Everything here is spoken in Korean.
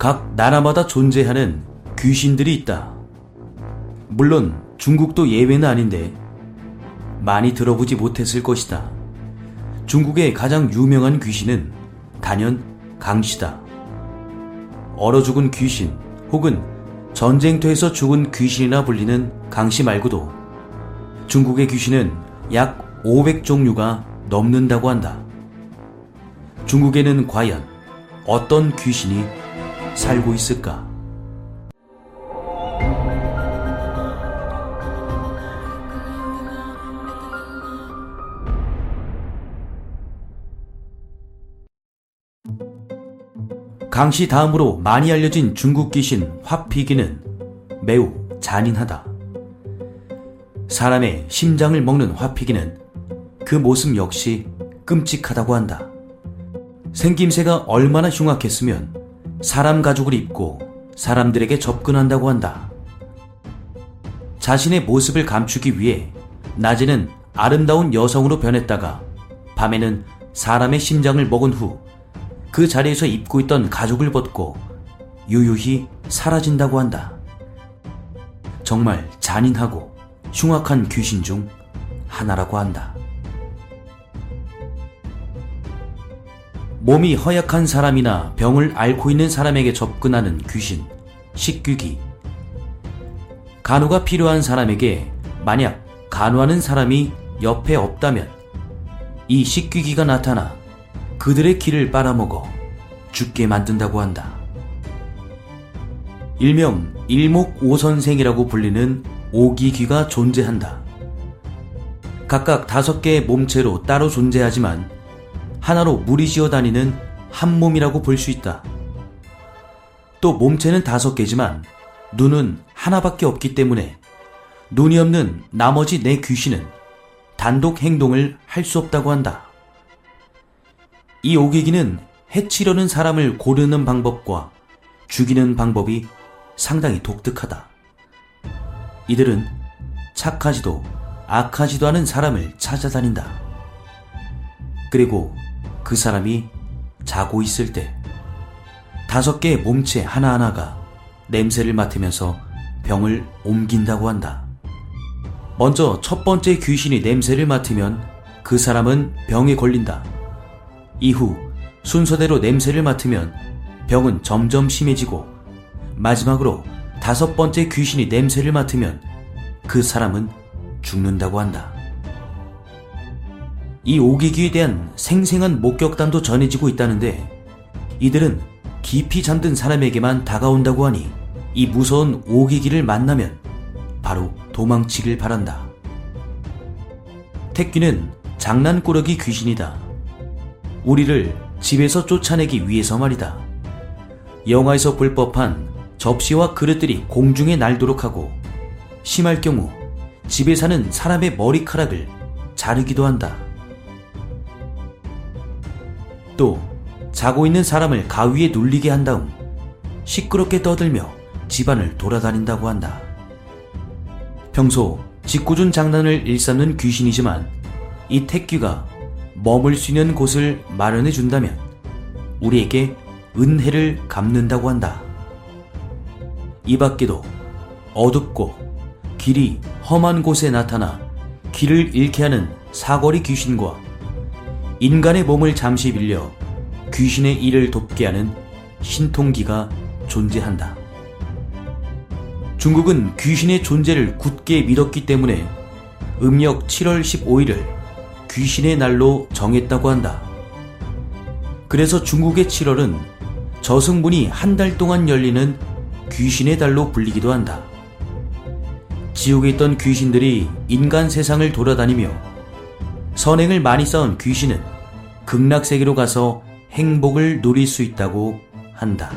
각 나라마다 존재하는 귀신들이 있다. 물론 중국도 예외는 아닌데 많이 들어보지 못했을 것이다. 중국의 가장 유명한 귀신은 단연 강시다. 얼어 죽은 귀신 혹은 전쟁터에서 죽은 귀신이나 불리는 강시 말고도 중국의 귀신은 약 500종류가 넘는다고 한다. 중국에는 과연 어떤 귀신이 살고 있을까? 강씨 다음으로 많이 알려진 중국 귀신 화피기는 매우 잔인하다. 사람의 심장을 먹는 화피기는 그 모습 역시 끔찍하다고 한다. 생김새가 얼마나 흉악했으면 사람 가죽을 입고 사람들에게 접근한다고 한다. 자신의 모습을 감추기 위해 낮에는 아름다운 여성으로 변했다가 밤에는 사람의 심장을 먹은 후 그 자리에서 입고 있던 가죽을 벗고 유유히 사라진다고 한다. 정말 잔인하고 흉악한 귀신 중 하나라고 한다. 몸이 허약한 사람이나 병을 앓고 있는 사람에게 접근하는 귀신, 식귀기. 간호가 필요한 사람에게 만약 간호하는 사람이 옆에 없다면 이 식귀기가 나타나 그들의 기를 빨아먹어 죽게 만든다고 한다. 일명 일목오선생이라고 불리는 오기귀가 존재한다. 각각 다섯 개의 몸체로 따로 존재하지만 하나로 무리지어 다니는 한 몸이라고 볼 수 있다. 또 몸체는 다섯 개지만 눈은 하나밖에 없기 때문에 눈이 없는 나머지 네 귀신은 단독 행동을 할 수 없다고 한다. 이 오기기는 해치려는 사람을 고르는 방법과 죽이는 방법이 상당히 독특하다. 이들은 착하지도 악하지도 않은 사람을 찾아다닌다. 그리고 그 사람이 자고 있을 때 다섯 개의 몸체 하나하나가 냄새를 맡으면서 병을 옮긴다고 한다. 먼저 첫 번째 귀신이 냄새를 맡으면 그 사람은 병에 걸린다. 이후 순서대로 냄새를 맡으면 병은 점점 심해지고 마지막으로 다섯 번째 귀신이 냄새를 맡으면 그 사람은 죽는다고 한다. 이 오기기에 대한 생생한 목격담도 전해지고 있다는데 이들은 깊이 잠든 사람에게만 다가온다고 하니 이 무서운 오기기를 만나면 바로 도망치길 바란다. 택귀는 장난꾸러기 귀신이다. 우리를 집에서 쫓아내기 위해서 말이다. 영화에서 볼 법한 접시와 그릇들이 공중에 날도록 하고 심할 경우 집에 사는 사람의 머리카락을 자르기도 한다. 또 자고 있는 사람을 가위에 눌리게 한 다음 시끄럽게 떠들며 집안을 돌아다닌다고 한다. 평소 짓궂은 장난을 일삼는 귀신이지만 이 택귀가 머물 수 있는 곳을 마련해 준다면 우리에게 은혜를 갚는다고 한다. 이 밖에도 어둡고 길이 험한 곳에 나타나 길을 잃게 하는 사거리 귀신과 인간의 몸을 잠시 빌려 귀신의 일을 돕게 하는 신통기가 존재한다. 중국은 귀신의 존재를 굳게 믿었기 때문에 음력 7월 15일을 귀신의 날로 정했다고 한다. 그래서 중국의 7월은 저승문이 한 달 동안 열리는 귀신의 달로 불리기도 한다. 지옥에 있던 귀신들이 인간 세상을 돌아다니며 선행을 많이 쌓은 귀신은 극락세계로 가서 행복을 누릴 수 있다고 한다.